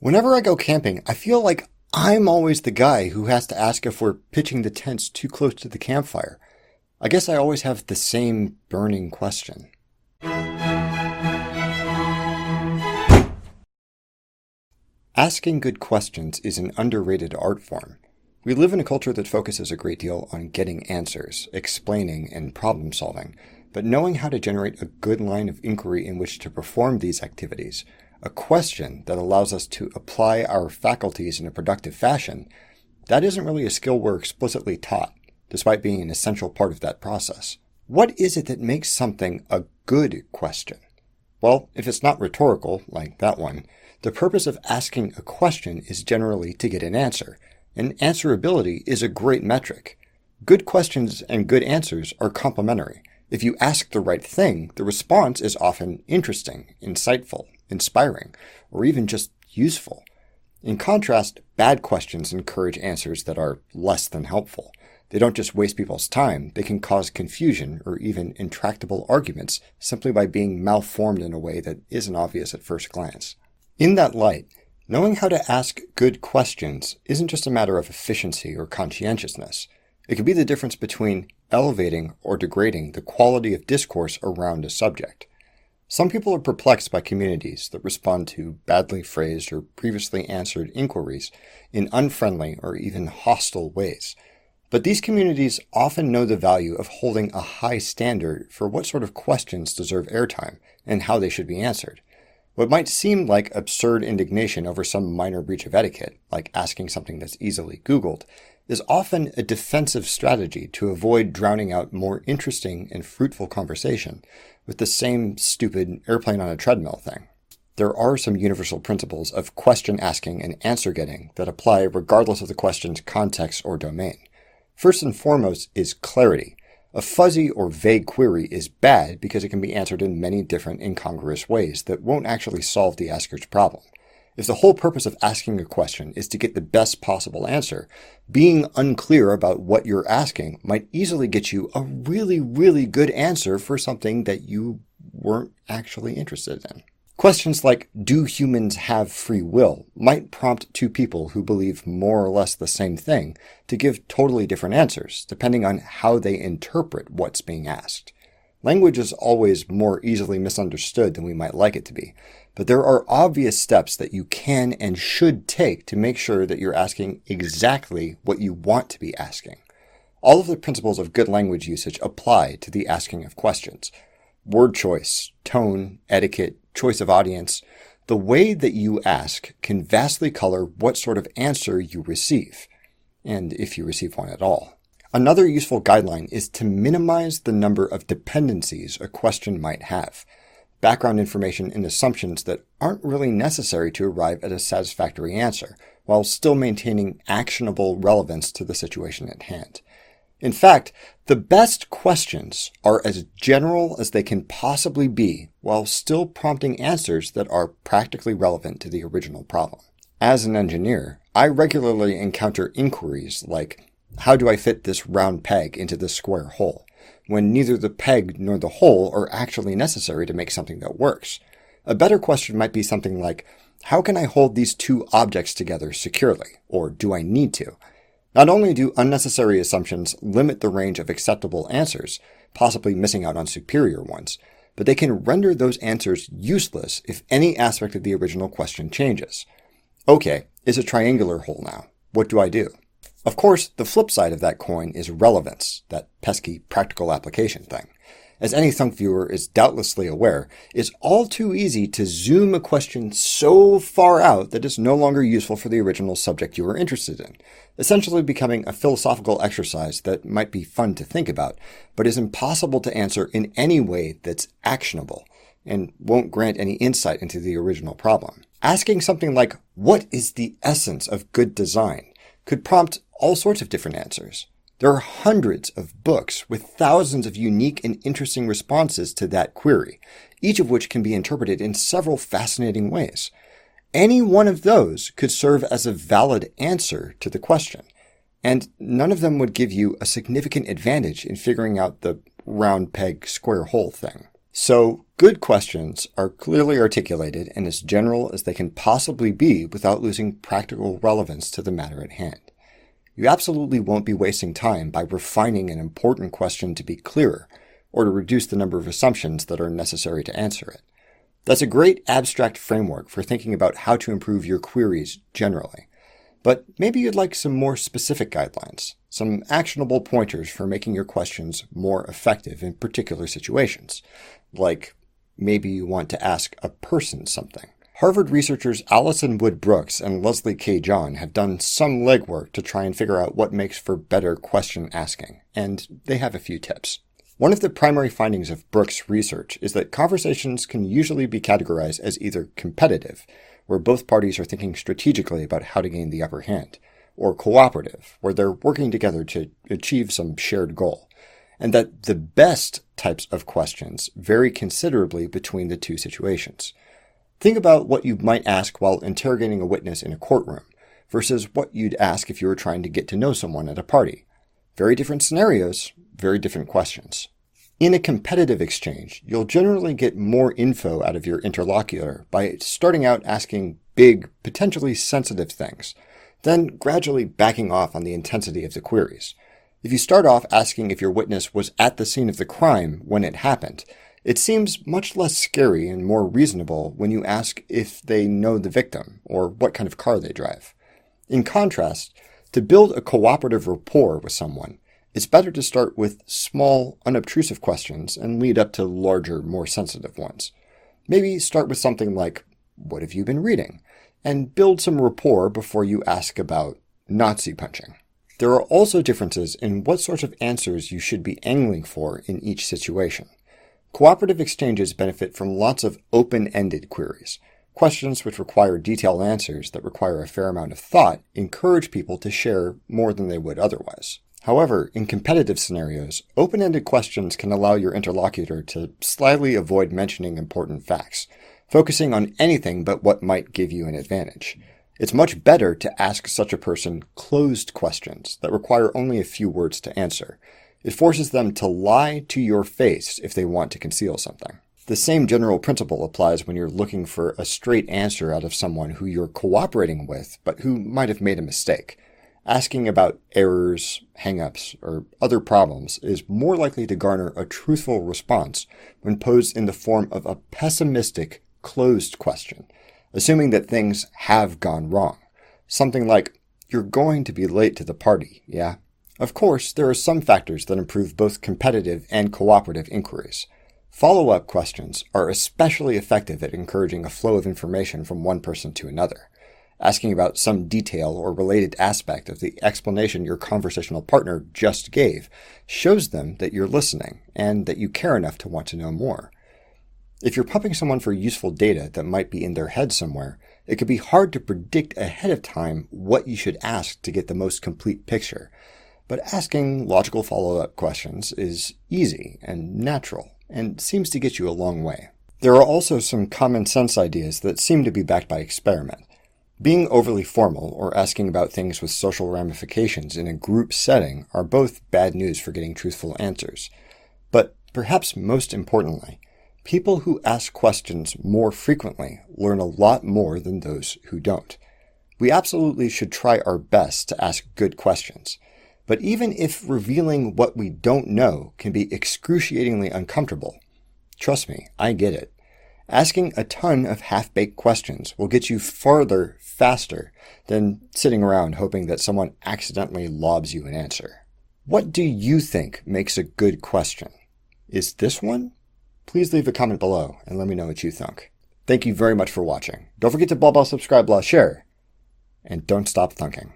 Whenever I go camping, I feel like I'm always the guy who has to ask if we're pitching the tents too close to the campfire. I guess I always have the same burning question. Asking good questions is an underrated art form. We live in a culture that focuses a great deal on getting answers, explaining, and problem solving, but knowing how to generate a good line of inquiry in which to perform these activities, a question that allows us to apply our faculties in a productive fashion, that isn't really a skill we're explicitly taught, despite being an essential part of that process. What is it that makes something a good question? Well, if it's not rhetorical, like that one, the purpose of asking a question is generally to get an answer, and answerability is a great metric. Good questions and good answers are complementary. If you ask the right thing, the response is often interesting, insightful, inspiring, or even just useful. In contrast, bad questions encourage answers that are less than helpful. They don't just waste people's time, they can cause confusion or even intractable arguments simply by being malformed in a way that isn't obvious at first glance. In that light, knowing how to ask good questions isn't just a matter of efficiency or conscientiousness. It can be the difference between elevating or degrading the quality of discourse around a subject. Some people are perplexed by communities that respond to badly phrased or previously answered inquiries in unfriendly or even hostile ways. But these communities often know the value of holding a high standard for what sort of questions deserve airtime and how they should be answered. What might seem like absurd indignation over some minor breach of etiquette, like asking something that's easily Googled, is often a defensive strategy to avoid drowning out more interesting and fruitful conversation with the same stupid airplane on a treadmill thing. There are some universal principles of question asking and answer getting that apply regardless of the question's context or domain. First and foremost is clarity. A fuzzy or vague query is bad because it can be answered in many different incongruous ways that won't actually solve the asker's problem. If the whole purpose of asking a question is to get the best possible answer, being unclear about what you're asking might easily get you a really, really good answer for something that you weren't actually interested in. Questions like, do humans have free will, might prompt two people who believe more or less the same thing to give totally different answers, depending on how they interpret what's being asked. Language is always more easily misunderstood than we might like it to be, but there are obvious steps that you can and should take to make sure that you're asking exactly what you want to be asking. All of the principles of good language usage apply to the asking of questions. Word choice, tone, etiquette, choice of audience, the way that you ask can vastly color what sort of answer you receive, and if you receive one at all. Another useful guideline is to minimize the number of dependencies a question might have, background information and assumptions that aren't really necessary to arrive at a satisfactory answer, while still maintaining actionable relevance to the situation at hand. In fact, the best questions are as general as they can possibly be while still prompting answers that are practically relevant to the original problem. As an engineer, I regularly encounter inquiries like, how do I fit this round peg into this square hole? When neither the peg nor the hole are actually necessary to make something that works. A better question might be something like, how can I hold these two objects together securely? Or do I need to? Not only do unnecessary assumptions limit the range of acceptable answers, possibly missing out on superior ones, but they can render those answers useless if any aspect of the original question changes. Okay, it's a triangular hole now. What do I do? Of course, the flip side of that coin is relevance, that pesky practical application thing. As any thunk viewer is doubtlessly aware, it's all too easy to zoom a question so far out that it's no longer useful for the original subject you were interested in, essentially becoming a philosophical exercise that might be fun to think about, but is impossible to answer in any way that's actionable, and won't grant any insight into the original problem. Asking something like, what is the essence of good design? Could prompt all sorts of different answers. There are hundreds of books with thousands of unique and interesting responses to that query, each of which can be interpreted in several fascinating ways. Any one of those could serve as a valid answer to the question, and none of them would give you a significant advantage in figuring out the round peg square hole thing. So, good questions are clearly articulated and as general as they can possibly be without losing practical relevance to the matter at hand. You absolutely won't be wasting time by refining an important question to be clearer or to reduce the number of assumptions that are necessary to answer it. That's a great abstract framework for thinking about how to improve your queries generally. But maybe you'd like some more specific guidelines, some actionable pointers for making your questions more effective in particular situations. Like maybe you want to ask a person something. Harvard researchers Allison Wood Brooks and Leslie K. John have done some legwork to try and figure out what makes for better question asking, and they have a few tips. One of the primary findings of Brooks' research is that conversations can usually be categorized as either competitive, where both parties are thinking strategically about how to gain the upper hand, or cooperative, where they're working together to achieve some shared goal, and that the best types of questions vary considerably between the two situations. Think about what you might ask while interrogating a witness in a courtroom versus what you'd ask if you were trying to get to know someone at a party. Very different scenarios, very different questions. In a competitive exchange, you'll generally get more info out of your interlocutor by starting out asking big, potentially sensitive things, then gradually backing off on the intensity of the queries. If you start off asking if your witness was at the scene of the crime when it happened, it seems much less scary and more reasonable when you ask if they know the victim or what kind of car they drive. In contrast, to build a cooperative rapport with someone, it's better to start with small, unobtrusive questions and lead up to larger, more sensitive ones. Maybe start with something like, What have you been reading? And build some rapport before you ask about Nazi punching. There are also differences in what sorts of answers you should be angling for in each situation. Cooperative exchanges benefit from lots of open-ended queries. Questions which require detailed answers that require a fair amount of thought encourage people to share more than they would otherwise. However, in competitive scenarios, open-ended questions can allow your interlocutor to slyly avoid mentioning important facts, focusing on anything but what might give you an advantage. It's much better to ask such a person closed questions that require only a few words to answer. It forces them to lie to your face if they want to conceal something. The same general principle applies when you're looking for a straight answer out of someone who you're cooperating with, but who might have made a mistake. Asking about errors, hangups, or other problems is more likely to garner a truthful response when posed in the form of a pessimistic, closed question, assuming that things have gone wrong. Something like, You're going to be late to the party, yeah? Of course, there are some factors that improve both competitive and cooperative inquiries. Follow up questions are especially effective at encouraging a flow of information from one person to another asking about some detail or related aspect of the explanation your conversational partner just gave shows them that you're listening and that you care enough to want to know more. If you're pumping someone for useful data that might be in their head somewhere, it could be hard to predict ahead of time what you should ask to get the most complete picture. But asking logical follow-up questions is easy and natural and seems to get you a long way. There are also some common sense ideas that seem to be backed by experiment. Being overly formal or asking about things with social ramifications in a group setting are both bad news for getting truthful answers. But perhaps most importantly, people who ask questions more frequently learn a lot more than those who don't. We absolutely should try our best to ask good questions. But even if revealing what we don't know can be excruciatingly uncomfortable, trust me, I get it. Asking a ton of half-baked questions will get you farther faster than sitting around hoping that someone accidentally lobs you an answer. What do you think makes a good question? Is this one? Please leave a comment below and let me know what you think. Thank you very much for watching. Don't forget to blah blah subscribe blah share. And don't stop thunking.